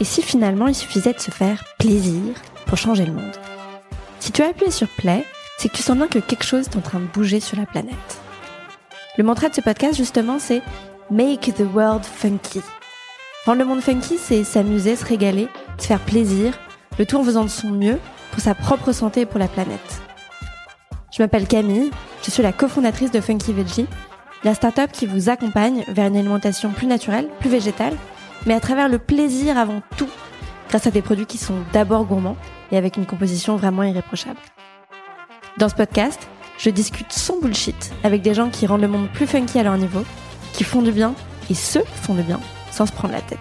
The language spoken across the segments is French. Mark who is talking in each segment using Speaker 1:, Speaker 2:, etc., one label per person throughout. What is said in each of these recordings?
Speaker 1: Et si finalement il suffisait de se faire plaisir pour changer le monde? Si tu as appuyé sur play, c'est que tu sens bien que quelque chose est en train de bouger sur la planète. Le mantra de ce podcast, justement, c'est Make the world funky. Rendre le monde funky, c'est s'amuser, se régaler, se faire plaisir, le tout en faisant de son mieux pour sa propre santé et pour la planète. Je m'appelle Camille, je suis la cofondatrice de Funky Veggie, la start-up qui vous accompagne vers une alimentation plus naturelle, plus végétale, mais à travers le plaisir avant tout, grâce à des produits qui sont d'abord gourmands et avec une composition vraiment irréprochable. Dans ce podcast, je discute sans bullshit avec des gens qui rendent le monde plus funky à leur niveau, qui font du bien et se font du bien sans se prendre la tête.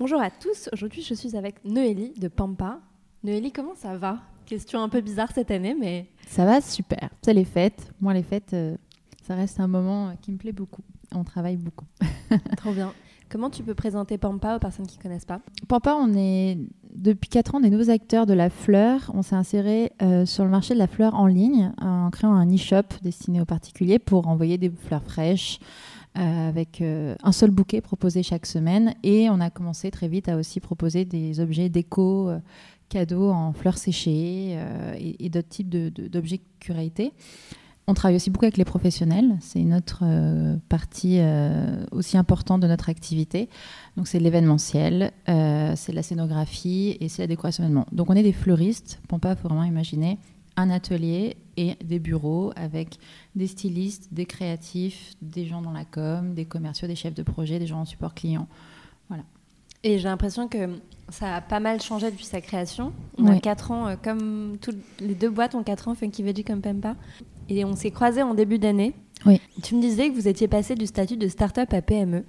Speaker 1: Bonjour à tous, aujourd'hui je suis avec Noélie de Pampa. Noélie, comment ça va? Question un peu bizarre cette année, mais...
Speaker 2: Ça va super, c'est les fêtes. Moi les fêtes, euh, ça reste un moment qui me plaît beaucoup. On travaille beaucoup.
Speaker 1: Trop bien. Comment tu peux présenter Pampa aux personnes qui ne connaissent pas?
Speaker 2: Pampa, on est depuis 4 ans des nouveaux acteurs de la fleur. On s'est inséré euh, sur le marché de la fleur en ligne en créant un e-shop destiné aux particuliers pour envoyer des fleurs fraîches euh, avec euh, un seul bouquet proposé chaque semaine. Et on a commencé très vite à aussi proposer des objets déco, cadeaux en fleurs séchées et, d'autres types d'objets curatés. On travaille aussi beaucoup avec les professionnels. C'est une autre euh, partie euh, aussi importante de notre activité. Donc, c'est l'événementiel, euh, c'est la scénographie et c'est la décoration événement. Donc, on est des fleuristes. Pompa, il faut vraiment imaginer un atelier et des bureaux avec des stylistes, des créatifs, des gens dans la com, des commerciaux, des chefs de projet, des gens en support client. Voilà.
Speaker 1: Et j'ai l'impression que ça a pas mal changé depuis sa création. On a 4 ans, comme toutes les deux boîtes ont 4 ans, Funky Veggie comme Pempa. Et on s'est croisés en début d'année.
Speaker 2: Oui.
Speaker 1: Tu me disais que vous étiez passé du statut de start-up à PME.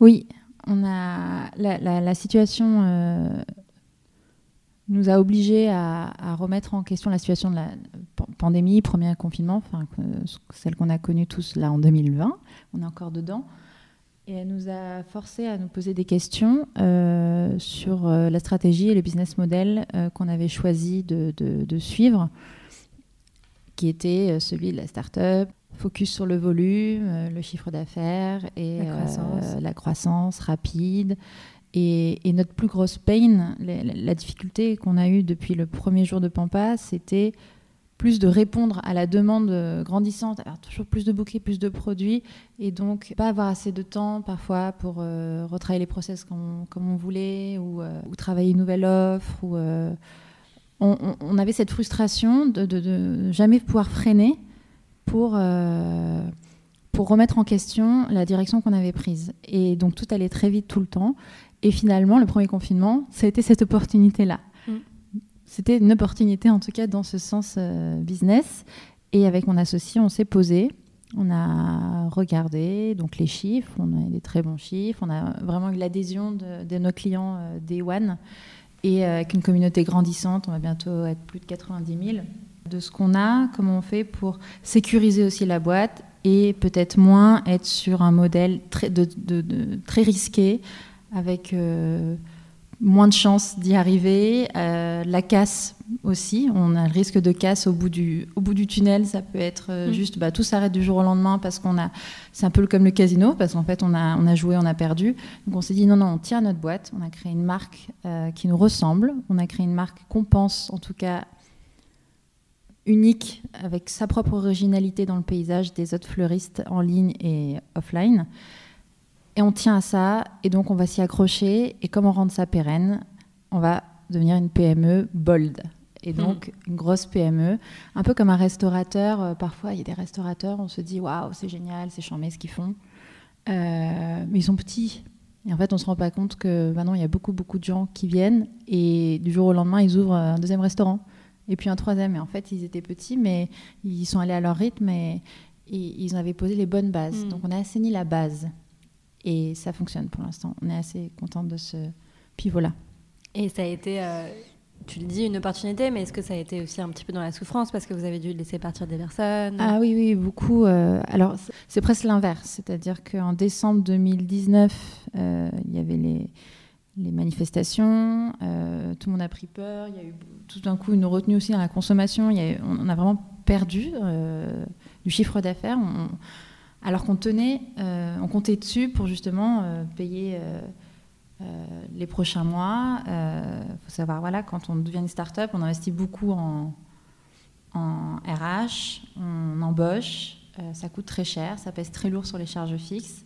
Speaker 2: Oui, on a la, situation euh, nous a obligés à, remettre en question la situation de la pandémie, premier confinement, enfin celle qu'on a connue tous là en 2020. On est encore dedans. Et elle nous a forcé à nous poser des questions euh, sur euh, la stratégie et le business model qu'on avait choisi de, de suivre qui était euh, celui de la start-up, focus sur le volume, euh, le chiffre d'affaires et la euh, croissance, rapide. Et, notre plus grosse pain, la, difficulté qu'on a eue depuis le premier jour de Pampa, c'était plus de répondre à la demande grandissante, avoir toujours plus de bouquets, plus de produits, et donc pas avoir assez de temps parfois pour retravailler les process comme, on voulait, ou, travailler une nouvelle offre, ou on, avait cette frustration de, de, jamais pouvoir freiner pour, euh, pour remettre en question la direction qu'on avait prise. Et donc tout allait très vite tout le temps. Et finalement, le premier confinement, ça a été cette opportunité-là. Mm. C'était une opportunité, en tout cas, dans ce sens euh, business. Et avec mon associé, on s'est posé. On a regardé donc les chiffres, on a des très bons chiffres, on a vraiment eu l'adhésion de, nos clients euh, Day One. Et euh, avec une communauté grandissante, on va bientôt être plus de 90 000. De ce qu'on a, comment on fait pour sécuriser aussi la boîte et peut-être moins être sur un modèle très, très risqué avec euh, moins de chances d'y arriver. Euh, la casse aussi, on a le risque de casse au bout du, au bout du tunnel. Ça peut être euh, mm. juste, bah, tout s'arrête du jour au lendemain parce qu'on a, c'est un peu comme le casino, parce qu'en fait on a, on a joué, on a perdu. Donc on s'est dit non, non, on tient notre boîte. On a créé une marque euh, qui nous ressemble. On a créé une marque qu'on pense, en tout cas, unique, avec sa propre originalité dans le paysage des autres fleuristes en ligne et offline. Et on tient à ça, et donc on va s'y accrocher. Et comment rendre ça pérenne On va devenir une PME bold. Et hmm. donc, une grosse PME, un peu comme un restaurateur. Euh, parfois, il y a des restaurateurs, on se dit waouh, c'est génial, c'est charmé ce qu'ils font. Euh, mais ils sont petits. Et en fait, on se rend pas compte que maintenant, il y a beaucoup, beaucoup de gens qui viennent et du jour au lendemain, ils ouvrent un deuxième restaurant et puis un troisième. Et en fait, ils étaient petits, mais ils sont allés à leur rythme et, ils avaient posé les bonnes bases. Hmm. Donc, on a assaini la base. Et ça fonctionne pour l'instant. On est assez content de ce pivot-là.
Speaker 1: Et ça a été, euh, tu le dis, une opportunité, mais est-ce que ça a été aussi un petit peu dans la souffrance parce que vous avez dû laisser partir des personnes?
Speaker 2: Ah oui, oui, beaucoup. Euh, alors, c'est presque l'inverse. C'est-à-dire qu'en décembre 2019, euh, il y avait les, les manifestations, tout le monde a pris peur, il y a eu tout d'un coup une retenue aussi dans la consommation, il y a on a vraiment perdu du chiffre d'affaires, alors qu'on tenait, on comptait dessus pour justement payer les prochains mois. Il faut savoir, voilà, quand on devient une start-up, on investit beaucoup en, en RH, on embauche, ça coûte très cher, ça pèse très lourd sur les charges fixes,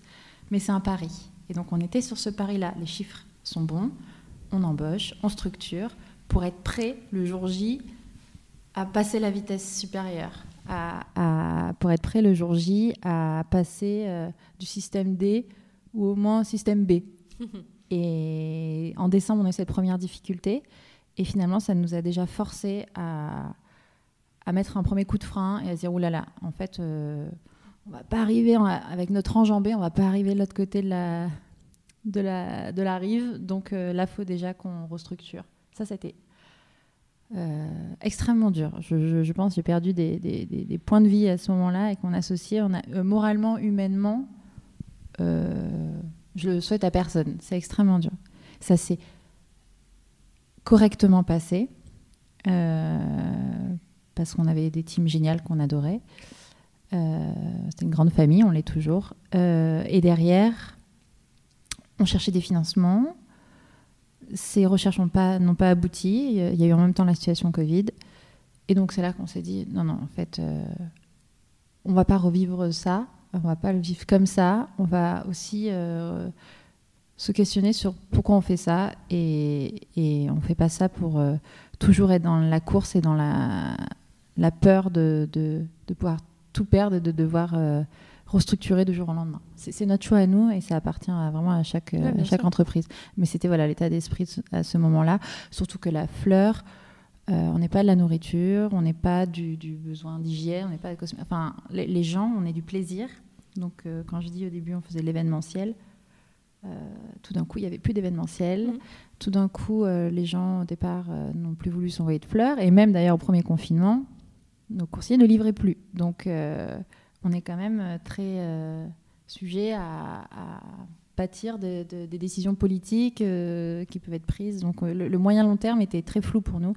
Speaker 2: mais c'est un pari. Et donc on était sur ce pari-là. Les chiffres sont bons, on embauche, on structure pour être prêt le jour J à passer la vitesse supérieure, à, pour être prêt le jour J à passer euh, du système D ou au moins système B. et en décembre, on a eu cette première difficulté. Et finalement, ça nous a déjà forcé à, à mettre un premier coup de frein et à se dire, oulala, en fait, euh, on va pas arriver avec notre enjambée, on va pas arriver de l'autre côté de la, de la, de la rive. Donc euh, là, il faut déjà qu'on restructure. Ça, c'était euh, extrêmement dur. Je, je, pense j'ai perdu des, points de vie à ce moment-là et qu'on associait on a, euh, moralement, humainement. je le souhaite à personne. C'est extrêmement dur. Ça s'est correctement passé parce qu'on avait des teams géniales qu'on adorait. C'était une grande famille, on l'est toujours. et derrière, on cherchait des financements. Ces recherches n'ont pas, pas abouti. Il y a eu en même temps la situation Covid. Et donc, c'est là qu'on s'est dit non, non, en fait, euh, on va pas revivre ça. On va pas le vivre comme ça. On va aussi euh, se questionner sur pourquoi on fait ça. Et, et on fait pas ça pour euh, toujours être dans la course et dans la, la peur de, de, de pouvoir tout perdre et de devoir restructurer de jour au lendemain. C'est notre choix à nous et ça appartient vraiment à chaque, chaque entreprise. Mais c'était voilà l'état d'esprit à ce moment-là, surtout que la fleur, euh, on n'est pas de la nourriture, on n'est pas du, besoin d'hygiène, on n'est pas de Enfin, les, gens, on est du plaisir. Donc, euh, quand je dis au début, on faisait l'événementiel. Euh, tout d'un coup, il n'y avait plus d'événementiel. Mm. Tout d'un coup, les gens, au départ, n'ont plus voulu s'envoyer de fleurs. Et même, d'ailleurs, au premier confinement, nos coursiers ne livraient plus. Donc, on est quand même euh, très euh, sujet à, pâtir de, des décisions politiques euh, qui peuvent être prises. Donc le, moyen long terme était très flou pour nous.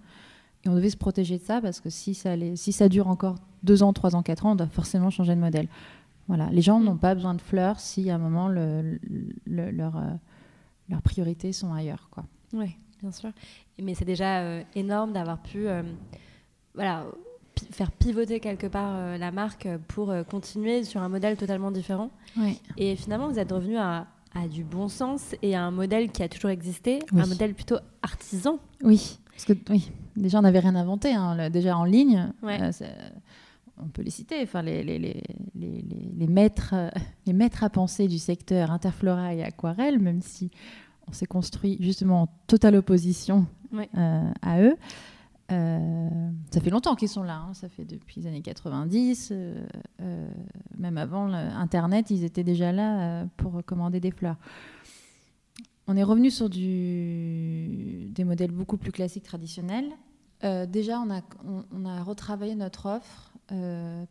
Speaker 2: Et on devait se protéger de ça parce que si ça, dure encore deux ans, trois ans, quatre ans, on doit forcément changer de modèle. Voilà. Les gens n'ont pas besoin de fleurs si à un moment le, leur, leurs priorités sont ailleurs.
Speaker 1: Oui, bien sûr. Mais c'est déjà énorme d'avoir pu voilà, faire pivoter quelque part euh, la marque pour euh, continuer sur un modèle totalement différent. Et finalement, vous êtes revenu à, du bon sens et à un modèle qui a toujours existé, un modèle plutôt artisan.
Speaker 2: Oui, parce que oui, déjà on n'avait rien inventé. Hein, déjà en ligne, euh, on peut les citer. Enfin, les, les, les, les, maîtres, les maîtres à penser du secteur Interflora et Aquarelle, même si on s'est construit justement en totale opposition à eux. Euh, ça fait longtemps qu'ils sont là, hein. ça fait depuis les années 90, euh, euh, même avant Internet, ils étaient déjà là pour commander des fleurs. On est revenu sur des modèles beaucoup plus classiques, traditionnels. déjà, on, a, retravaillé notre offre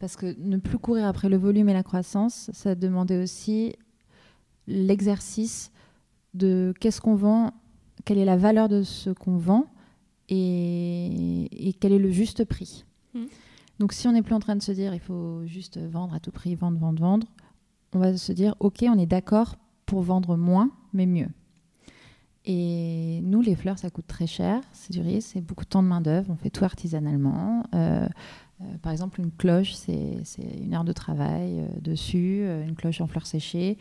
Speaker 2: parce que ne plus courir après le volume et la croissance, ça demandait aussi l'exercice de qu'est-ce qu'on vend, quelle est la valeur de ce qu'on vend et, quel est le juste prix. Hmm. Donc si on n'est plus en train de se dire il faut juste vendre à tout prix, vendre, vendre, vendre, on va se dire ok, on est d'accord pour vendre moins, mais mieux. Et nous, les fleurs, ça coûte très cher, c'est du risque, c'est beaucoup de temps de main-d'œuvre, on fait tout artisanalement. Euh, euh, par exemple, une cloche, c'est une heure de travail euh, dessus, une cloche en fleurs séchées.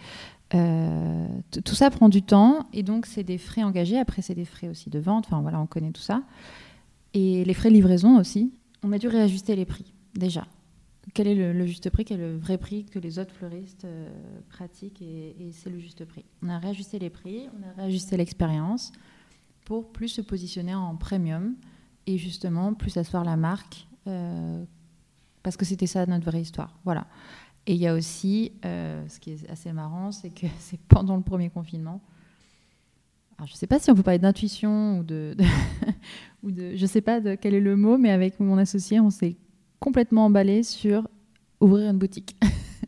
Speaker 2: Euh, tout ça prend du temps et donc c'est des frais engagés. Après, c'est des frais aussi de vente. Enfin voilà, on connaît tout ça. Et les frais de livraison aussi. On a dû réajuster les prix déjà. Quel est le, juste prix? Quel est le vrai prix que les autres fleuristes euh, pratiquent et, c'est le juste prix? On a réajusté les prix, on a réajusté l'expérience pour plus se positionner en premium et justement plus asseoir la marque euh, parce que c'était ça notre vraie histoire. Voilà. Et il y a aussi, euh, ce qui est assez marrant, c'est que c'est pendant le premier confinement. Alors, je ne sais pas si on peut parler d'intuition ou de, ou de, je ne sais pas de quel est le mot, mais avec mon associé, on s'est complètement emballé sur ouvrir une boutique.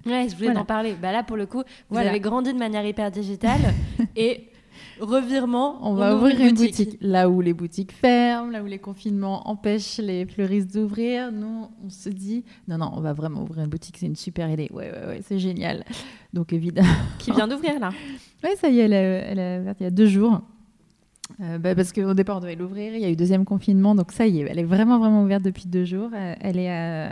Speaker 1: Ouais, je voulais en parler. Bah là, pour le coup, vous avez grandi de manière hyper digitale et revirement.
Speaker 2: On, va ouvrir une boutique. Là où les boutiques ferment, là où les confinements empêchent les fleuristes d'ouvrir, nous, on se dit non, non, on va vraiment ouvrir une boutique. C'est une super idée. Ouais, ouais, ouais, c'est génial. Donc évidemment.
Speaker 1: Qui vient d'ouvrir là
Speaker 2: Oui, ça y est, elle a, ouvert il y a deux jours. Euh, bah, parce qu'au départ, on devait l'ouvrir. Il y a eu deuxième confinement. Donc ça y est, elle est vraiment, vraiment ouverte depuis deux jours. Euh, elle est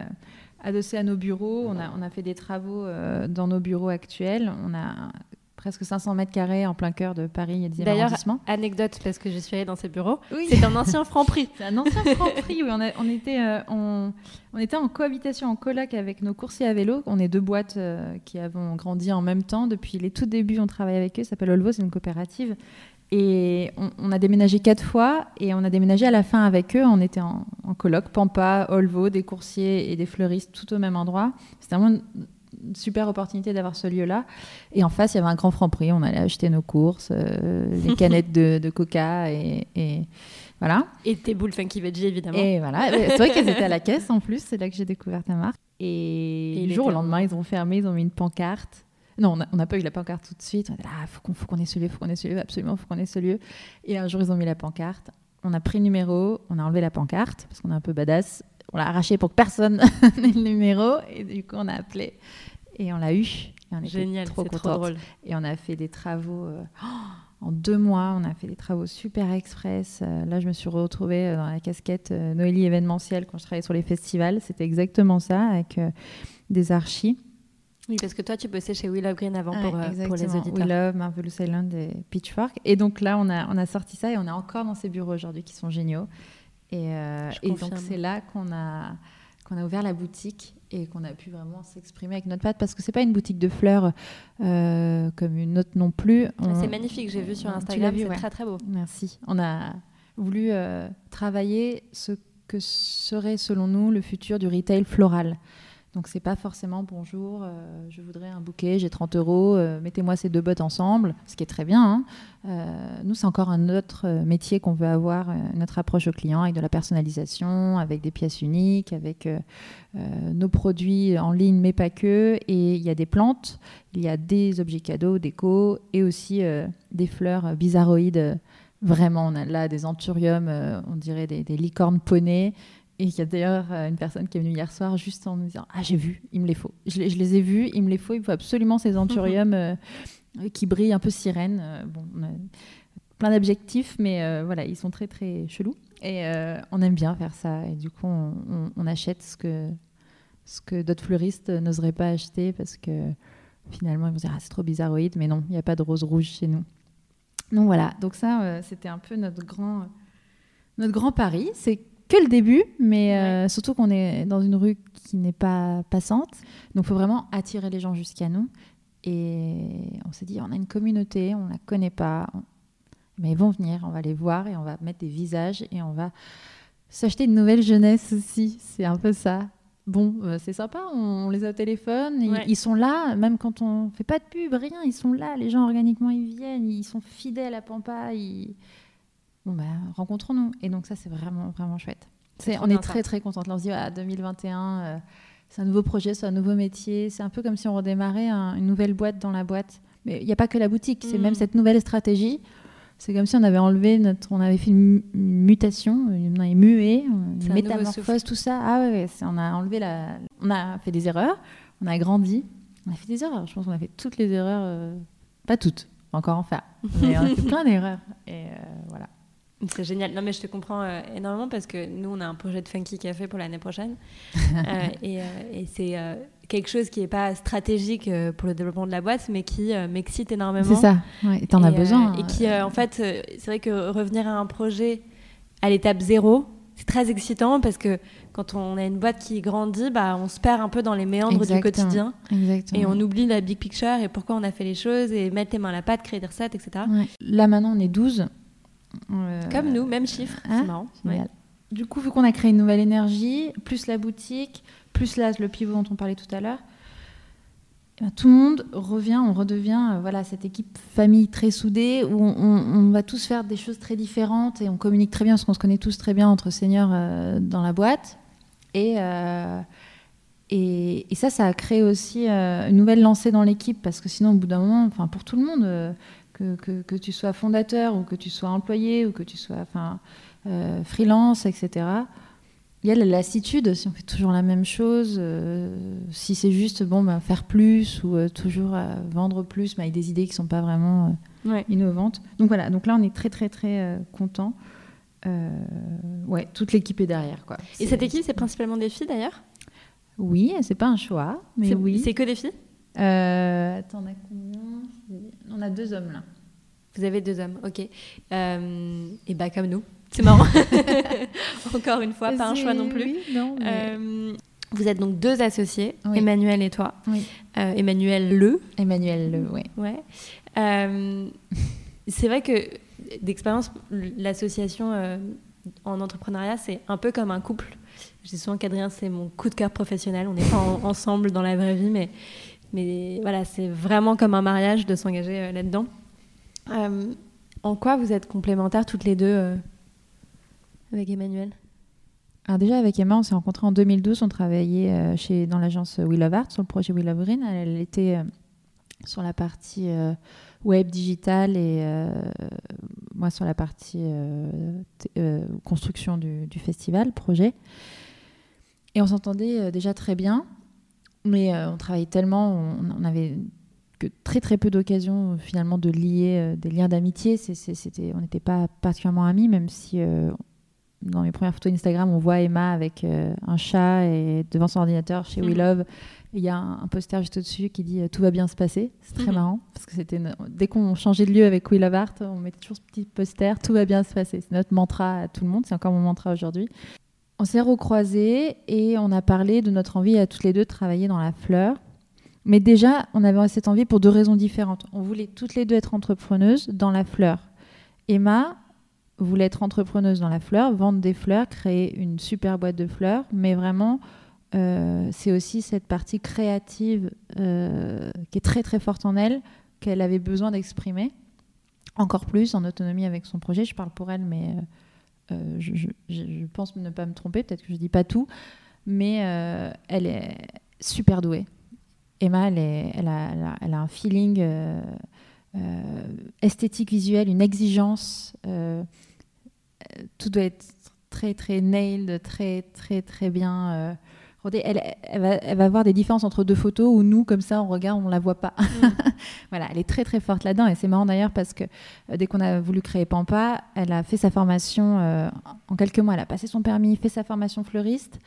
Speaker 2: adossée à nos bureaux. On a, on a fait des travaux euh, dans nos bureaux actuels. On a presque 500 mètres carrés en plein cœur de Paris et 10
Speaker 1: D'ailleurs, anecdote, parce que je suis allée dans ces bureaux, c'est un ancien Franprix.
Speaker 2: c'est un ancien Franprix, oui. On, on était, euh, on, était en cohabitation, en coloc avec nos coursiers à vélo. On est deux boîtes euh, qui avons grandi en même temps. Depuis les tout débuts, on travaille avec eux. Ça s'appelle Olvo, c'est une coopérative. Et on, a déménagé quatre fois et on a déménagé à la fin avec eux. On était en, en coloc, Pampa, Olvo, des coursiers et des fleuristes tout au même endroit. C'était vraiment super opportunité d'avoir ce lieu-là. Et en face, il y avait un grand franc prix. On allait acheter nos courses, euh, les canettes de, coca et, voilà.
Speaker 1: Et tes boules funky veggie, évidemment.
Speaker 2: Et voilà. C'est vrai qu'elles étaient à la caisse en plus. C'est là que j'ai découvert ta marque. Et, le jour au lendemain, ils ont fermé, ils ont mis une pancarte. Non, on n'a pas eu la pancarte tout de suite. On a dit, ah, faut qu'on faut qu'on ait ce lieu, faut qu'on ait ce lieu, absolument, faut qu'on ait ce lieu. Et un jour, ils ont mis la pancarte. On a pris le numéro, on a enlevé la pancarte parce qu'on est un peu badass on l'a arraché pour que personne n'ait le numéro. Et du coup, on a appelé et on l'a eu. Et on
Speaker 1: Génial,
Speaker 2: trop
Speaker 1: Trop drôle.
Speaker 2: Et on a fait des travaux. Euh, en deux mois, on a fait des travaux super express. Euh, là, je me suis retrouvée euh, dans la casquette Noélie événementielle quand je travaillais sur les festivals. C'était exactement ça, avec des archis.
Speaker 1: Oui, parce que toi, tu bossais chez We Love Green avant pour, pour, les auditeurs.
Speaker 2: We Love, Marvelous Island et Pitchfork. Et donc là, on a, on a sorti ça et on est encore dans ces bureaux aujourd'hui qui sont géniaux. Et, euh, donc c'est là qu'on a, qu'on a ouvert la boutique et qu'on a pu vraiment s'exprimer avec notre patte parce que c'est pas une boutique de fleurs euh, comme une autre non plus.
Speaker 1: Ah, c'est magnifique, j'ai vu sur Instagram, c'est très très beau.
Speaker 2: Merci. On a voulu euh, travailler ce que serait selon nous le futur du retail floral. Donc c'est pas forcément bonjour, euh, je voudrais un bouquet, j'ai 30 euros, euh, mettez-moi ces deux bottes ensemble, ce qui est très bien. Hein. Euh, nous, c'est encore un autre métier qu'on veut avoir, notre approche au client avec de la personnalisation, avec des pièces uniques, avec nos produits en ligne, mais pas que. Et il y a des plantes, il y a des objets cadeaux, déco, et aussi des fleurs bizarroïdes. Vraiment, on a là des anthuriums, on dirait des, des licornes ponées. Et il y a d'ailleurs euh, une personne qui est venue hier soir juste en me disant Ah, j'ai vu, il me les faut. Je, les ai vus, il me les faut, il faut absolument ces anthuriums euh, qui brillent un peu sirène. Euh, bon, on a plein d'objectifs, mais voilà, ils sont très très chelous. Et on aime bien faire ça. Et du coup, on, achète ce que, ce que d'autres fleuristes n'oseraient pas acheter parce que finalement, ils vont dire Ah, c'est trop bizarroïde, mais non, il n'y a pas de rose rouge chez nous. Donc voilà, donc ça, c'était un peu notre grand, notre grand pari. C'est que le début, mais euh, surtout qu'on est dans une rue qui n'est pas passante. Donc il faut vraiment attirer les gens jusqu'à nous. Et on s'est dit, on a une communauté, on ne la connaît pas, mais ils vont venir, on va les voir et on va mettre des visages et on va s'acheter une nouvelle jeunesse aussi. C'est un peu ça. Bon, euh, c'est sympa, on, les a au téléphone, ils, sont là, même quand on fait pas de pub, rien, ils sont là, les gens organiquement ils viennent, ils sont fidèles à Pampa, ils, bon bah, rencontrons-nous. Et donc ça, c'est vraiment, vraiment chouette. On est très, très contente. Là, on se dit, 2021, euh, c'est un nouveau projet, c'est un nouveau métier. C'est un peu comme si on redémarrait une nouvelle boîte dans la boîte. Mais il n'y a pas que la boutique, c'est même mm. cette nouvelle stratégie. C'est comme si on avait enlevé notre, on avait fait une, mutation, on est muet, une métamorphose, tout ça. Ah ouais, on a enlevé la, on a fait des erreurs, on a grandi, on a fait des erreurs. Je pense qu'on a fait toutes les erreurs, euh, pas toutes, encore en faire, mais on a fait plein d'erreurs. Et euh, voilà.
Speaker 1: C'est génial. Non, mais je te comprends euh, énormément parce que nous, on a un projet de Funky Café pour l'année prochaine. Euh, et, euh, et c'est quelque chose qui n'est pas stratégique pour le développement de la boîte, mais qui m'excite énormément.
Speaker 2: C'est ça. Ouais, tu en as besoin.
Speaker 1: et qui, en fait, c'est vrai que revenir à un projet à l'étape zéro, c'est très excitant parce que quand on a une boîte qui grandit, bah, on se perd un peu dans les méandres du quotidien.
Speaker 2: Exactement.
Speaker 1: Et on oublie la big picture et pourquoi on a fait les choses et mettre les mains à la pâte, créer des recettes, etc.
Speaker 2: Là, maintenant, on est 12
Speaker 1: euh, Comme nous, même chiffre. c'est hein marrant.
Speaker 2: Du coup, vu qu'on a créé une nouvelle énergie, plus la boutique, plus là, le pivot dont on parlait tout à l'heure, ben, tout le monde revient, on redevient euh, voilà, cette équipe famille très soudée où on, va tous faire des choses très différentes et on communique très bien parce qu'on se connaît tous très bien entre seigneurs euh, dans la boîte. Et, et, ça, ça a créé aussi une nouvelle lancée dans l'équipe parce que sinon, au bout d'un moment, enfin, pour tout le monde, que, que, que, tu sois fondateur ou que tu sois employé ou que tu sois enfin, euh, freelance, etc. Il y a la lassitude si on fait toujours la même chose, euh, si c'est juste bon, bah, faire plus ou euh, toujours vendre plus, mais avec des idées qui ne sont pas vraiment
Speaker 1: Ouais.
Speaker 2: innovantes. Donc voilà, donc là on est très très très content. ouais, toute l'équipe est derrière quoi.
Speaker 1: Et cette équipe, c'est principalement des filles d'ailleurs?
Speaker 2: Oui, c'est pas un choix, mais oui.
Speaker 1: C'est que des filles?
Speaker 2: Euh, attends, on a combien On a deux hommes là.
Speaker 1: Vous avez deux hommes, ok. Euh, et bah comme nous, c'est marrant. Encore une fois, pas un choix non plus.
Speaker 2: Oui, non, mais-
Speaker 1: Euh, vous êtes donc deux associés,
Speaker 2: Oui.
Speaker 1: Emmanuel et toi.
Speaker 2: Oui.
Speaker 1: Emmanuel Le,
Speaker 2: Emmanuel, le- ouais.
Speaker 1: ouais. C'est vrai que d'expérience, l'association en entrepreneuriat, c'est un peu comme un couple. Je dis souvent qu'Adrien, c'est mon coup de cœur professionnel. On n'est pas en- ensemble dans la vraie vie, mais, mais voilà, c'est vraiment comme un mariage de s'engager euh, là-dedans. Euh, en quoi vous êtes complémentaires toutes les deux euh, avec Emmanuel?
Speaker 2: Alors déjà avec Emma, on s'est rencontrés en 2012. On travaillait chez, dans l'agence We Love Art sur le projet We Love Green. Elle était sur la partie euh, web digital et euh, moi sur la partie euh, construction du, du festival, projet. Et on s'entendait déjà très bien, mais euh, on travaillait tellement, on, on avait que très très peu d'occasions euh, finalement de lier euh, des liens d'amitié. C'était, on n'était pas particulièrement amis, même si dans mes premières photos Instagram, on voit Emma avec euh, un chat et devant son ordinateur chez We
Speaker 1: Mhm.
Speaker 2: Love. Il y a un, un poster juste au-dessus qui dit Tout va bien se passer. C'est très
Speaker 1: Mhm.
Speaker 2: marrant parce que c'était dès qu'on changeait de lieu avec We Love Art, on mettait toujours ce petit poster Tout va bien se passer. C'est notre mantra à tout le monde. C'est encore mon mantra aujourd'hui. On s'est recroisés et on a parlé de notre envie à toutes les deux de travailler dans la fleur. Mais déjà, on avait cette envie pour deux raisons différentes. On voulait toutes les deux être entrepreneuses dans la fleur. Emma voulait être entrepreneuse dans la fleur, vendre des fleurs, créer une super boîte de fleurs, mais vraiment, euh, c'est aussi cette partie créative euh, qui est très très forte en elle, qu'elle avait besoin d'exprimer, encore plus en autonomie avec son projet. Je parle pour elle, mais euh, je, je- pense ne pas me tromper, peut-être que je dis pas tout, mais euh, elle est super douée. Emma, elle, a, elle a- un feeling euh, euh, esthétique, visuel, une exigence. euh, euh, tout doit être très, très nailed, très, très, très bien Elle, elle, va, elle va voir des différences entre deux photos où nous, comme ça, on regarde, on la voit pas. voilà, elle est très, très forte là-dedans. Et c'est marrant d'ailleurs parce que euh, dès qu'on a voulu créer Pampa, elle a fait sa formation euh, en quelques mois. Elle a passé son permis, fait sa formation fleuriste.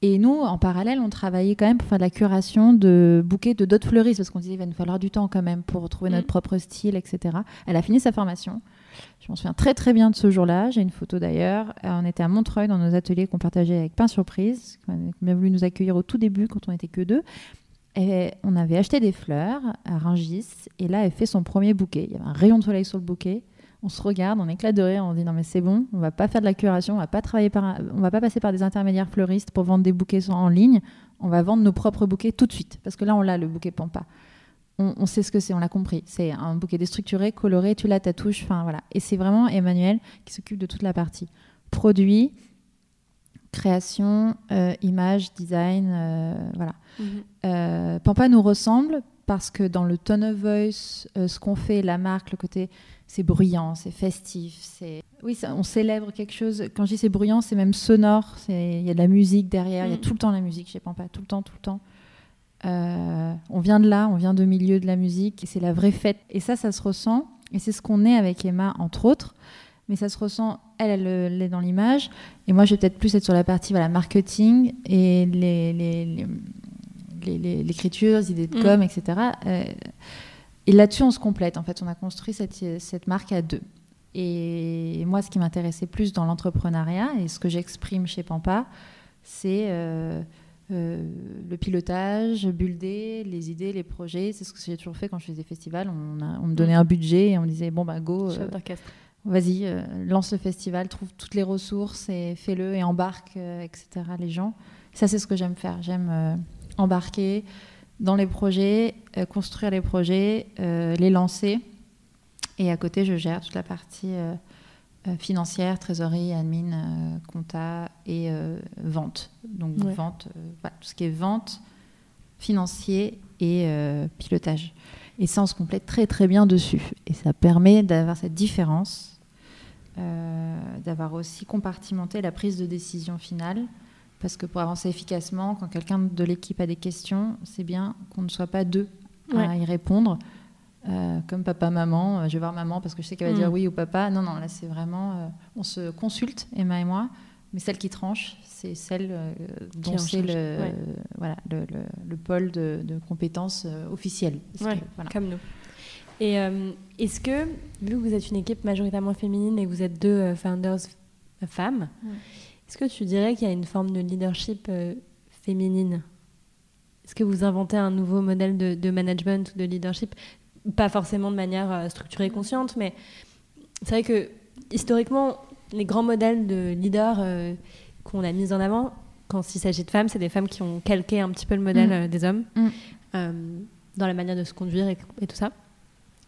Speaker 2: Et nous, en parallèle, on travaillait quand même pour faire de la curation de bouquets de d'autres fleuristes, parce qu'on disait qu'il va nous falloir du temps quand même pour trouver notre
Speaker 1: Mm.
Speaker 2: propre style, etc. Elle a fini sa formation. Je m'en souviens très très bien de ce jour-là. J'ai une photo d'ailleurs. Euh, On était à Montreuil dans nos ateliers qu'on partageait avec Pain Surprise, qui a bien voulu nous accueillir au tout début quand on était que deux. Et on avait acheté des fleurs à Rungis, et là, elle fait son premier bouquet. Il y avait un rayon de soleil sur le bouquet. On se regarde, on éclate de rire, on dit non mais c'est bon, on va pas faire de la curation, on va pas travailler par, on va pas passer par des intermédiaires fleuristes pour vendre des bouquets en ligne. On va vendre nos propres bouquets tout de suite, parce que là on l'a le bouquet Pampa. On, on sait ce que c'est, on l'a compris. C'est un bouquet déstructuré, coloré, tu l'as ta touche, enfin voilà. Et c'est vraiment Emmanuel qui s'occupe de toute la partie produit, création, euh, image, design, euh, voilà.
Speaker 1: Mhm.
Speaker 2: Euh, Pampa nous ressemble parce que dans le tone of voice, ce qu'on fait, la marque, le côté, c'est bruyant, c'est festif, c'est oui, ça- on célèbre quelque chose. Quand je dis c'est bruyant, c'est même sonore. Il y a de la musique derrière, il y a
Speaker 1: Mm.
Speaker 2: tout le temps la musique chez Pampa, tout le temps, tout le temps. Euh, on vient de là, on vient de milieu de la musique, c'est la vraie fête. Et ça, ça se ressent, et c'est ce qu'on est avec Emma entre autres. Mais ça se ressent, elle, elle, est dans l'image, et moi, je vais peut-être plus être sur la partie voilà marketing et les, l'écriture, les idées de
Speaker 1: Mm.
Speaker 2: com, etc. Euh, et là-dessus, on se complète. En fait, on a construit cette, cette marque à deux. Et moi, ce qui m'intéressait plus dans l'entrepreneuriat et ce que j'exprime chez Pampa, c'est euh, le pilotage, builder, les idées, les projets. C'est ce que j'ai toujours fait quand je faisais des festivals. On, a- on me donnait
Speaker 1: Mm.
Speaker 2: un budget et on me disait bon bah go, euh,
Speaker 1: Chef d'orchestre.
Speaker 2: vas-y, euh, lance le festival, trouve toutes les ressources et fais-le et embarque, euh, etc. Les gens. Ça, c'est ce que j'aime faire. J'aime euh, embarquer dans les projets, euh, construire les projets, euh, les lancer. Et à côté, je gère toute la partie euh, euh, financière, trésorerie, admin, euh, compta et euh, vente. Donc
Speaker 1: Ouais.
Speaker 2: vente, euh, tout ce qui est vente, financier et euh, pilotage. Et ça, on se complète très très bien dessus. Et ça permet d'avoir cette différence, euh, d'avoir aussi compartimenté la prise de décision finale. Parce que pour avancer efficacement, quand quelqu'un de l'équipe a des questions, c'est bien qu'on ne soit pas deux à y répondre. Euh, comme papa, maman, je vais voir maman parce que je sais qu'elle va dire mm. oui ou papa. Non, non, là c'est vraiment, on se consulte, Emma et moi, mais celle qui tranche, c'est celle euh, dont c'est le, voilà, le, le, pôle de, de compétences euh, officielles.
Speaker 1: Comme nous. Et euh, est-ce que, vu que vous êtes une équipe majoritairement féminine et que vous êtes deux founders femmes, est-ce que tu dirais qu'il y a une forme de leadership féminine? Est-ce que vous inventez un nouveau modèle de, de, management ou de leadership? Pas forcément de manière structurée et consciente, mais c'est vrai que historiquement, les grands modèles de leaders euh, qu'on a mis en avant, quand il s'agit de femmes, c'est des femmes qui ont calqué un petit peu le modèle mm. euh, des hommes mm. euh, dans la manière de se conduire et, tout ça.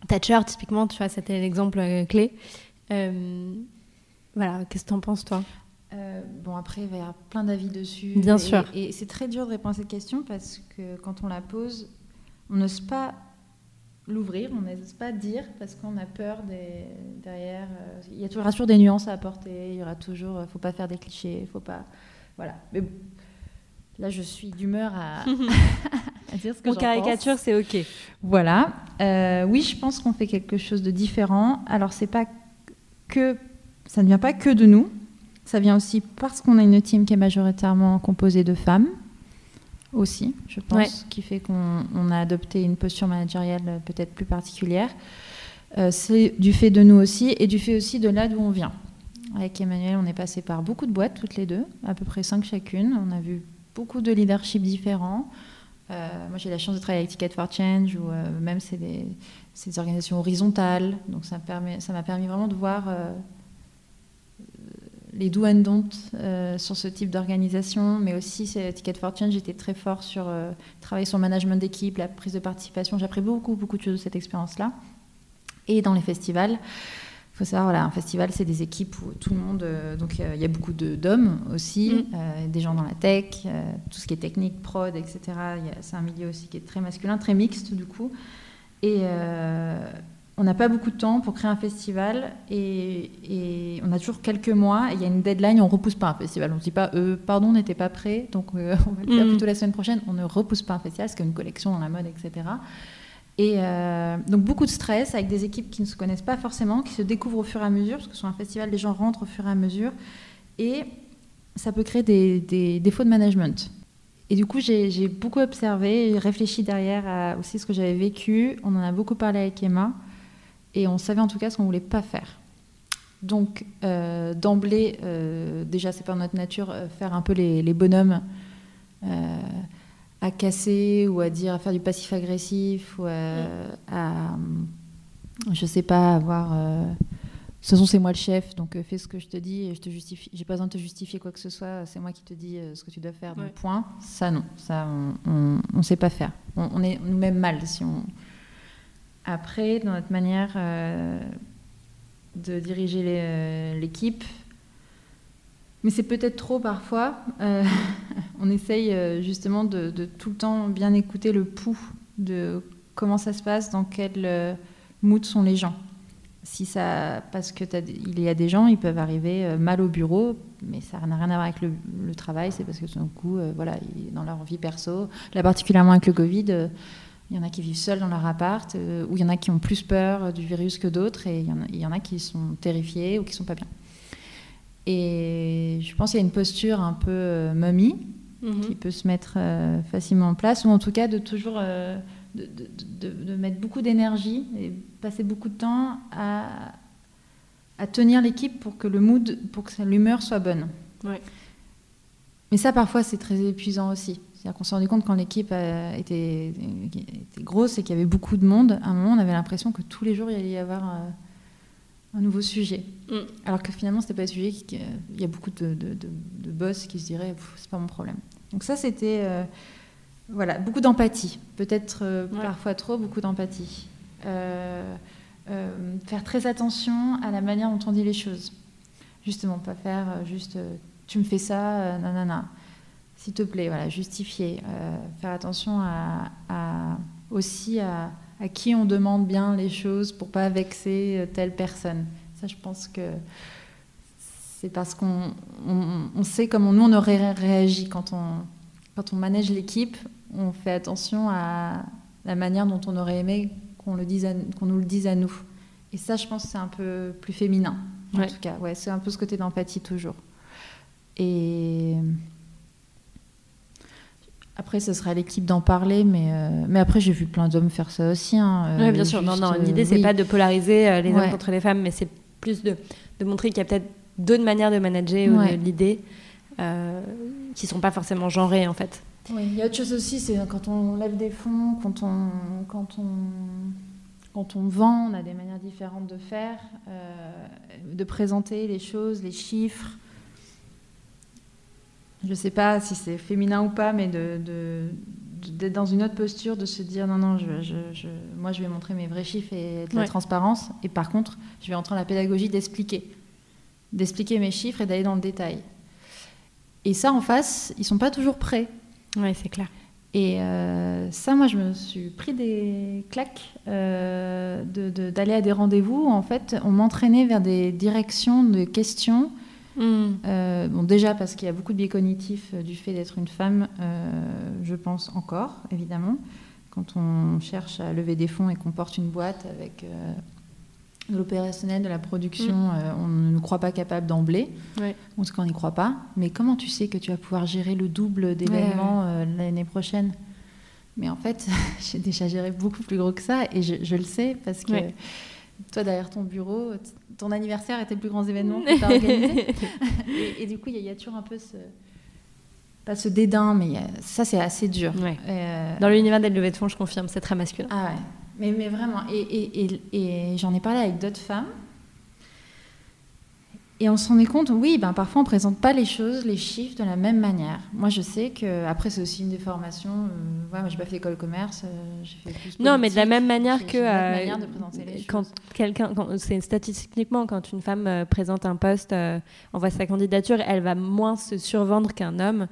Speaker 1: Thatcher, typiquement, tu vois, c'était l'exemple clé. voilà, qu'est-ce que tu en penses, toi?
Speaker 2: Bon, après, il va y avoir plein d'avis dessus.
Speaker 1: Bien sûr.
Speaker 2: Et c'est très dur de répondre à cette question parce que quand on la pose, on n'ose pas l'ouvrir, on n'ose pas dire parce qu'on a peur des, derrière. Euh, il y a toujours des nuances à apporter. Il y aura toujours, euh, faut pas faire des clichés, faut pas, voilà. Mais là, je suis d'humeur à,
Speaker 1: dire ce que Mon caricature, c'est ok.
Speaker 2: Voilà. Euh, oui, je pense qu'on fait quelque chose de différent. Alors c'est pas que, ça ne vient pas que de nous. Ça vient aussi parce qu'on a une team qui est majoritairement composée de femmes aussi, je pense, qui fait qu'on a adopté une posture managériale euh, peut-être plus particulière. Euh, c'est du fait de nous aussi et du fait aussi de là d'où on vient. Avec Emmanuel, on est passé par beaucoup de boîtes, toutes les deux, à peu près cinq chacune. On a vu beaucoup de leadership différents. Euh, moi, j'ai la chance de travailler avec Ticket for Change, ou même c'est des, des, organisations horizontales. Donc, ça m'a permis, permis, vraiment de voir les do and don't euh, sur ce type d'organisation, mais aussi Ticket for Change, j'étais très fort sur euh, travailler sur le management d'équipe, la prise de participation. J'ai appris beaucoup, beaucoup de choses de cette expérience-là. Et dans les festivals, il faut savoir, voilà, un festival, c'est des équipes où tout le monde. Euh, donc, il y a beaucoup d'hommes aussi, mm. des gens dans la tech, tout ce qui est technique, prod, etc. C'est un milieu aussi qui est très masculin, très mixte, du coup. Et on n'a pas beaucoup de temps pour créer un festival et, on a toujours quelques mois il y a une deadline, on ne repousse pas un festival. On ne dit pas, euh, pardon, on n'était pas prêt, donc euh, on va le faire mm. plutôt la semaine prochaine. On ne repousse pas un festival, parce qu'il y a une collection dans la mode, etc. Et euh, donc beaucoup de stress avec des équipes qui ne se connaissent pas forcément, qui se découvrent au fur et à mesure, parce que sur un festival, les gens rentrent au fur et à mesure. Et ça peut créer des, défauts de management. Et du coup, j'ai beaucoup observé, réfléchi derrière à aussi ce que j'avais vécu. On en a beaucoup parlé avec Emma. Et on savait en tout cas ce qu'on voulait pas faire. Donc, euh, d'emblée, euh, déjà, c'est pas notre nature, euh, faire un peu les, les bonhommes à casser ou à dire, à faire du passif agressif ou à, je sais pas, avoir. de toute façon, c'est moi le chef, donc fais ce que je te dis et je te justifie. J'ai pas besoin de te justifier quoi que ce soit, c'est moi qui te dis ce que tu dois faire. Donc, point. Ça, non. Ça, on ne sait pas faire. On, on est nous-mêmes mal si on après, dans notre manière euh, de diriger euh, l'équipe, mais c'est peut-être trop parfois, euh, on essaye justement de, tout le temps bien écouter le pouls de comment ça se passe, dans quel mood sont les gens. Si ça, parce que il y a des gens, ils peuvent arriver mal au bureau, mais ça n'a rien à voir avec le, travail, c'est parce que tout d'un coup, voilà, dans leur vie perso, là particulièrement avec le Covid il y en a qui vivent seuls dans leur appart, euh, ou il y en a qui ont plus peur du virus que d'autres, et il y, en a, qui sont terrifiés ou qui sont pas bien. Et je pense qu'il y a une posture un peu euh, momie mhm. qui peut se mettre euh, facilement en place, ou en tout cas de toujours de, mettre beaucoup d'énergie et passer beaucoup de temps à, à tenir l'équipe pour que le mood, pour que l'humeur soit bonne. Mais ça, parfois, c'est très épuisant aussi. C'est-à-dire qu'on s'est rendu compte quand l'équipe était, était, grosse et qu'il y avait beaucoup de monde, à un moment, on avait l'impression que tous les jours, il allait y avoir euh, un nouveau sujet. Mm. Alors que finalement, ce n'était pas un sujet. Il y a beaucoup de, de, boss qui se diraient c'est pas mon problème. Donc, ça, c'était euh, voilà, beaucoup d'empathie. Peut-être euh, parfois trop, beaucoup d'empathie. faire très attention à la manière dont on dit les choses. Justement, pas faire juste tu me fais ça, nanana s'il te plaît, voilà, justifier, euh, faire attention à, aussi à, à qui on demande bien les choses pour pas vexer telle personne. Ça, je pense que c'est parce qu'on on, sait comment nous on aurait réagi quand on, quand on manage l'équipe. On fait attention à la manière dont on aurait aimé qu'on le dise qu'on nous le dise à nous. Et ça, je pense, c'est un peu plus féminin. En tout cas, ouais, c'est un peu ce côté d'empathie toujours. Et après, ce sera l'équipe d'en parler, mais, euh, mais après, j'ai vu plein d'hommes faire ça aussi. Hein,
Speaker 1: oui, bien sûr. non, non, l'idée, c'est pas de polariser euh, les hommes contre les femmes, mais c'est plus de, de, montrer qu'il y a peut-être d'autres manières de manager ou de l'idée euh, qui sont pas forcément genrées, en fait.
Speaker 2: Oui, il y a autre chose aussi, c'est quand on lève des fonds, quand on, quand on, quand on vend, on a des manières différentes de faire, de présenter les choses, les chiffres je ne sais pas si c'est féminin ou pas, mais d'être de, dans une autre posture, de se dire non, non, je, moi je vais montrer mes vrais chiffres et de la transparence. Et par contre, je vais entrer dans la pédagogie d'expliquer. D'expliquer mes chiffres et d'aller dans le détail. Et ça, en face, ils sont pas toujours prêts.
Speaker 1: Oui, c'est clair.
Speaker 2: Et euh, ça, moi, je me suis pris des claques euh, d'aller à des rendez-vous. En fait, on m'entraînait vers des directions de questions Mm. Euh, bon, déjà parce qu'il y a beaucoup de biais cognitifs euh, du fait d'être une femme, euh, je pense encore, évidemment. Quand on cherche à lever des fonds et qu'on porte une boîte avec de l'opérationnel, de la production, mm. on ne nous croit pas capable d'emblée. Ouais. On qu'on n'y croit pas. Mais comment tu sais que tu vas pouvoir gérer le double d'événements l'année prochaine? Mais en fait, j'ai déjà géré beaucoup plus gros que ça et je, le sais parce que toi, derrière ton bureau, ton anniversaire était le plus grand événement que tu as organisé. et, du coup, il y, a toujours un peu ce. Pas ce dédain, mais ça, c'est assez dur.
Speaker 1: Euh, Dans l'univers des levées de fonds, je confirme, c'est très masculin.
Speaker 2: Ah ouais. Mais, mais vraiment. Et, et j'en ai parlé avec d'autres femmes et on s'en est compte, oui, ben parfois on présente pas les choses, les chiffres de la même manière. Moi, je sais que après c'est aussi une déformation. Euh, ouais, moi, j'ai pas fait école commerce, euh, j'ai fait plus
Speaker 1: Non, mais de la même manière que euh, quand quelqu'un, c'est statistiquement quand une femme présente un poste, envoie sa candidature, elle va moins se survendre qu'un homme.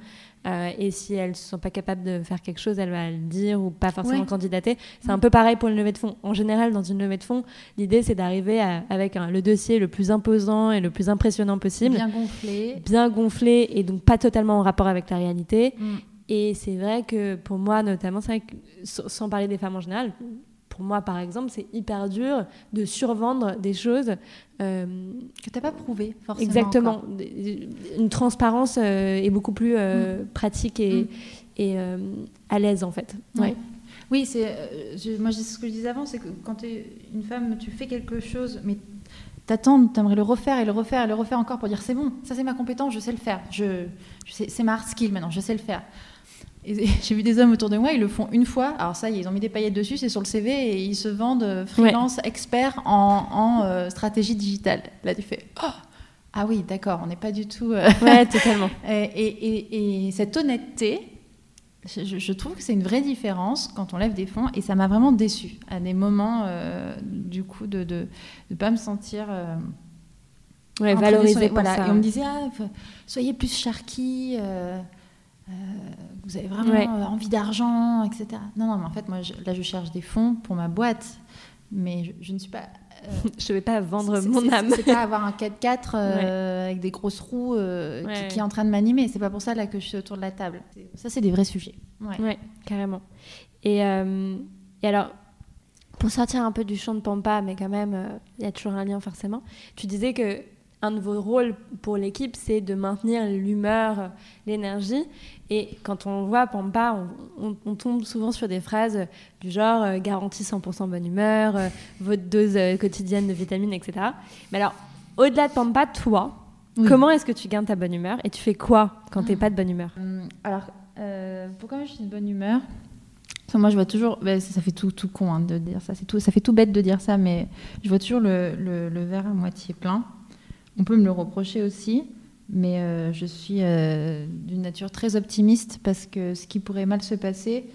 Speaker 1: Euh, et si elles ne sont pas capables de faire quelque chose, elle va le dire ou pas forcément candidater. C'est un peu pareil pour une levée de fonds. En général, dans une levée de fonds, l'idée c'est d'arriver avec le dossier le plus imposant et le plus impressionnant possible.
Speaker 2: Bien gonflé.
Speaker 1: Bien gonflé et donc pas totalement en rapport avec la réalité. Mm. Et c'est vrai que pour moi, notamment, vrai que sans parler des femmes en général, pour moi, par exemple, c'est hyper dur de survendre des choses
Speaker 2: euh, que tu n'as pas prouvé, forcément.
Speaker 1: Exactement. Une transparence euh, est beaucoup plus euh, mm. pratique et, mm. et à l'aise, en fait.
Speaker 2: Ouais. Oui, c'est, moi, ce que je disais avant, c'est que quand tu es une femme, tu fais quelque chose, mais t'attends, t'aimerais le refaire et le refaire et le refaire encore pour dire c'est bon, ça c'est ma compétence, je sais le faire, je, je c'est ma hard skill maintenant, je sais le faire. J'ai vu des hommes autour de moi, ils le font une fois. Alors ça, ils ont mis des paillettes dessus, c'est sur le CV et ils se vendent euh, freelance expert en, euh, stratégie digitale. Là, tu fais oh ah oui, d'accord, on n'est pas du tout.
Speaker 1: Euh, ouais, totalement.
Speaker 2: et, cette honnêteté, je, trouve que c'est une vraie différence quand on lève des fonds et ça m'a vraiment déçu à des moments du coup de ne de, pas me sentir.
Speaker 1: ouais, valorisé. Voilà.
Speaker 2: Et on me disait ah, soyez plus sharky. Euh, vous avez vraiment envie d'argent, etc. Non, non, mais en fait, moi, là, je cherche des fonds pour ma boîte, mais je, ne suis pas.
Speaker 1: Euh, je ne vais pas vendre mon âme.
Speaker 2: C'est pas avoir un 4x4 euh, avec des grosses roues qui, est en train de m'animer. C'est pas pour ça là que je suis autour de la table. Ça, c'est des vrais sujets.
Speaker 1: Ouais, carrément. Et, et, alors, pour sortir un peu du champ de Pampa, mais quand même, il y a toujours un lien forcément. Tu disais que un de vos rôles pour l'équipe, c'est de maintenir l'humeur, l'énergie. Et quand on voit Pampa, on, tombe souvent sur des phrases du genre euh, garantie 100% bonne humeur, euh, votre dose euh, quotidienne de vitamines, etc. Mais alors, au-delà de Pampa, toi, comment est-ce que tu gardes ta bonne humeur et tu fais quoi quand tu n'es pas de bonne humeur?
Speaker 2: Hum, Alors, pourquoi je suis de bonne humeur? Moi, je vois toujours, bah, ça, fait tout, tout con hein, de dire ça, tout, ça fait tout bête de dire ça, mais je vois toujours le, le verre à moitié plein. On peut me le reprocher aussi, mais euh, je suis euh, d'une nature très optimiste parce que ce qui pourrait mal se passer,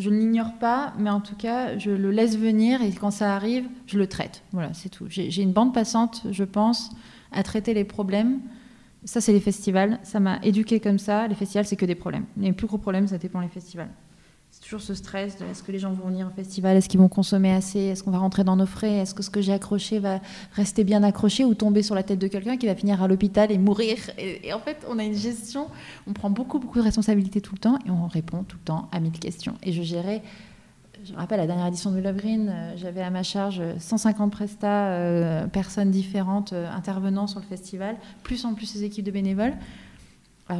Speaker 2: je ne l'ignore pas, mais en tout cas, je le laisse venir et quand ça arrive, je le traite. Voilà, c'est tout. J'ai une bande passante, je pense, à traiter les problèmes. Ça, c'est les festivals. Ça m'a éduqué comme ça. Les festivals, c'est que des problèmes. Les plus gros problèmes, ça dépend des festivals. Toujours ce stress de est-ce que les gens vont venir au festival, est-ce qu'ils vont consommer assez, est-ce qu'on va rentrer dans nos frais, est-ce que ce que j'ai accroché va rester bien accroché ou tomber sur la tête de quelqu'un qui va finir à l'hôpital et mourir. Et, en fait, on a une gestion, on prend beaucoup, beaucoup de responsabilités tout le temps et on répond tout le temps à mille questions. Et je gérais, je me rappelle la dernière édition de Love Green, euh, j'avais à ma charge 150 prestats, euh, personnes différentes euh, intervenant sur le festival, plus en plus les équipes de bénévoles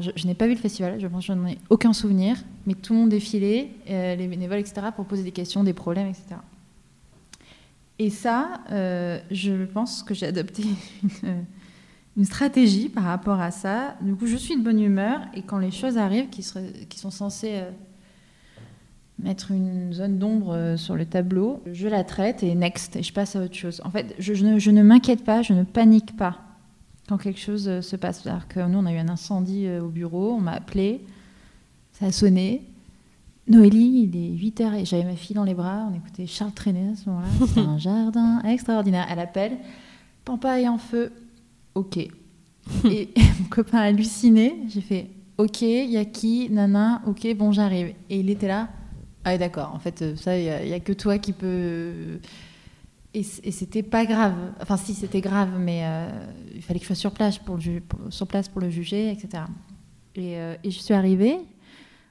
Speaker 2: je, n'ai pas vu le festival, je pense que je n'en ai aucun souvenir, mais tout le monde défilait, euh, les bénévoles, etc., pour poser des questions, des problèmes, etc. Et ça, euh, je pense que j'ai adopté une, stratégie par rapport à ça. Du coup, je suis de bonne humeur, et quand les choses arrivent qui, qui sont censées euh, mettre une zone d'ombre sur le tableau, je la traite et next, et je passe à autre chose. En fait, je ne m'inquiète pas, je ne panique pas quand quelque chose euh, se passe. C'est-à-dire que nous, on a eu un incendie euh, au bureau, on m'a appelé, ça a sonné. Noélie, il est 8h et j'avais ma fille dans les bras, on écoutait Charles Trenet à ce moment-là. C'est un jardin extraordinaire. Elle appelle, Pampa est en feu. Ok. et mon copain a halluciné. J'ai fait Ok, y a qui? Nana, ok, bon, j'arrive. Et il était là. Ah, d'accord, en fait, ça, il n'y a, a, que toi qui peux et, c'était pas grave. Enfin, si, c'était grave, mais euh, il fallait que je sois sur place pour le, sur place pour le juger, etc. Euh, et, je suis arrivée,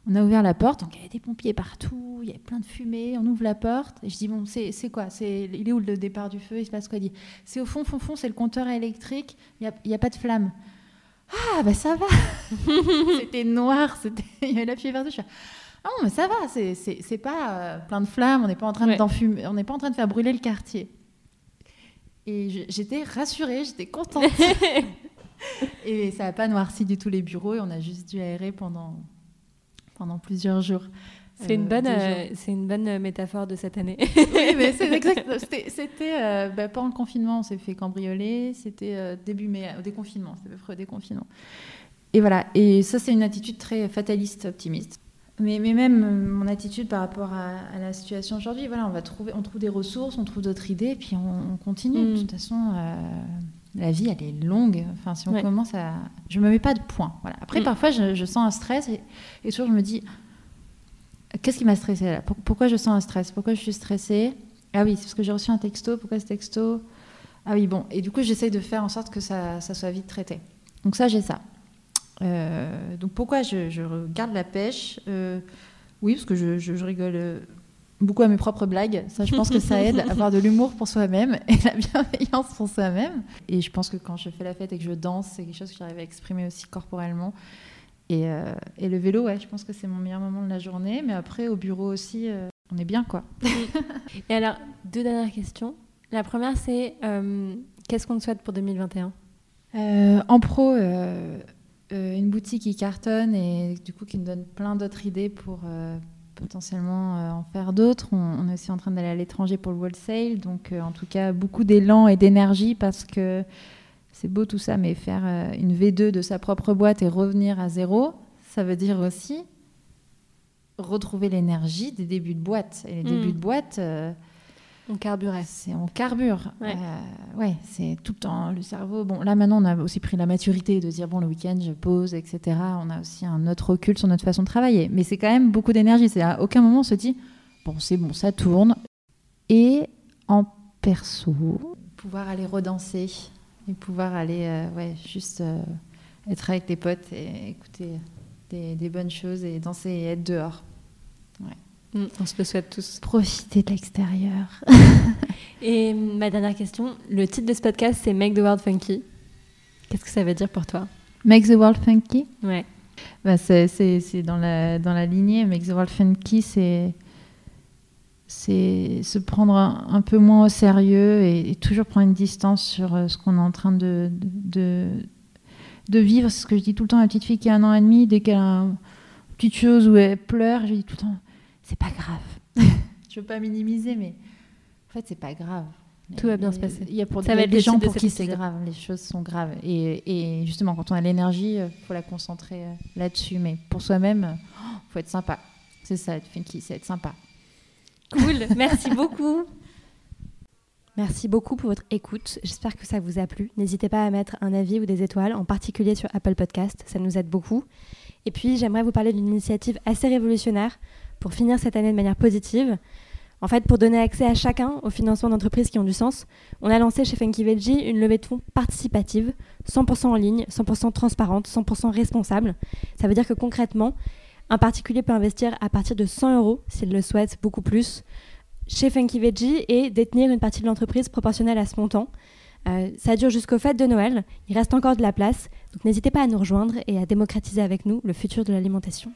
Speaker 2: on a ouvert la porte, donc il y avait des pompiers partout, il y avait plein de fumée, on ouvre la porte, et je dis, bon, c'est quoi? Il est où le départ du feu? Il se passe quoi? Il dit, c'est au fond, fond, fond, c'est le compteur électrique, il n'y a, a, pas de flamme. Ah, bah ça va. C'était noir, il y avait la fumée partout. Je ah non, mais ça va, c'est pas euh, plein de flammes, on n'est pas en train on n'est pas en train de faire brûler le quartier. Et j'étais rassurée, j'étais contente. et ça n'a pas noirci du tout les bureaux et on a juste dû aérer pendant, pendant plusieurs jours.
Speaker 1: C'est une, euh, bonne, euh, c'est une bonne métaphore de cette année.
Speaker 2: oui, mais c'est exact. C'était bah, pendant le confinement, on s'est fait cambrioler. C'était début mai, au déconfinement. C'était à peu près au déconfinement. Et voilà. Et ça, c'est une attitude très fataliste, optimiste. Mais, mais, même euh, mon attitude par rapport à, la situation aujourd'hui, voilà, on va trouver, on trouve des ressources, on trouve d'autres idées, puis on, continue. De mm. toute façon, euh, la vie, elle est longue. Enfin, si on commence à, je me mets pas de point. Voilà. Après, mm. parfois, je, sens un stress et, et, toujours je me dis, qu'est-ce qui m'a stressé là? Pourquoi je sens un stress? Pourquoi je suis stressée? Ah oui, c'est parce que j'ai reçu un texto. Pourquoi ce texto? Ah oui, bon. Et du coup, j'essaye de faire en sorte que ça, ça soit vite traité. Donc ça, j'ai ça. Euh, donc pourquoi je, garde la pêche euh, Oui, parce que je, rigole euh, beaucoup à mes propres blagues. Ça, je pense que ça aide à avoir de l'humour pour soi-même et la bienveillance pour soi-même. Et je pense que quand je fais la fête et que je danse, c'est quelque chose que j'arrive à exprimer aussi corporellement. Et, et, le vélo, ouais, je pense que c'est mon meilleur moment de la journée. Mais après, au bureau aussi, on est bien, quoi.
Speaker 1: et alors, deux dernières questions. La première, c'est qu'est-ce qu'on te souhaite pour 2021
Speaker 2: En pro euh, une boutique qui cartonne et du coup qui nous donne plein d'autres idées pour euh, potentiellement euh, en faire d'autres. On, est aussi en train d'aller à l'étranger pour le wholesale, donc en tout cas beaucoup d'élan et d'énergie parce que c'est beau tout ça, mais faire une V2 de sa propre boîte et revenir à zéro, ça veut dire aussi retrouver l'énergie des débuts de boîte. Et les mm. débuts de boîte,
Speaker 1: on carburait.
Speaker 2: C'est on carbure. Ouais, euh, c'est tout le temps le cerveau. Bon, là maintenant, on a aussi pris la maturité de dire bon, le week-end, je pose, etc. On a aussi un autre recul sur notre façon de travailler. Mais c'est quand même beaucoup d'énergie. C'est à aucun moment on se dit bon, c'est bon, ça tourne. Et en perso, pouvoir aller redanser et pouvoir aller, euh, ouais, juste euh, être avec des potes et écouter des, des bonnes choses et danser et être dehors. Ouais.
Speaker 1: Mm, on se le souhaite tous.
Speaker 2: Profiter de l'extérieur.
Speaker 1: Et ma dernière question, le titre de ce podcast, c'est Make the World Funky. Qu'est-ce que ça veut dire pour toi?
Speaker 2: Make the World Funky?
Speaker 1: Ouais.
Speaker 2: Bah c'est dans la, dans la lignée. Make the World Funky, c'est c'est se prendre un, peu moins au sérieux et, toujours prendre une distance sur euh, ce qu'on est en train de, de, de vivre. C'est ce que je dis tout le temps à la petite fille qui a un an et demi, dès qu'elle a une petite chose où elle pleure, je dis tout le temps c'est pas grave. je veux pas minimiser, mais en fait, c'est pas grave.
Speaker 1: Tout va bien se passer.
Speaker 2: Il y a pour des gens pour qui c'est grave, les choses sont graves. Et, justement, quand on a l'énergie, il euh, faut la concentrer euh, là-dessus. Mais pour soi-même, il oh, faut être sympa. C'est ça, être funky, c'est être sympa.
Speaker 1: Cool, merci beaucoup. Merci beaucoup pour votre écoute. J'espère que ça vous a plu. N'hésitez pas à mettre un avis ou des étoiles, en particulier sur Apple Podcast. Ça nous aide beaucoup. Et puis, j'aimerais vous parler d'une initiative assez révolutionnaire pour finir cette année de manière positive. En fait, pour donner accès à chacun au financement d'entreprises qui ont du sens, on a lancé chez Funky Veggie une levée de fonds participative, 100% en ligne, 100% transparente, 100% responsable. Ça veut dire que concrètement, un particulier peut investir à partir de 100 euros, s'il le souhaite, beaucoup plus, chez Funky Veggie et détenir une partie de l'entreprise proportionnelle à ce montant. Euh, ça dure jusqu'au fêtes de Noël, il reste encore de la place, donc n'hésitez pas à nous rejoindre et à démocratiser avec nous le futur de l'alimentation.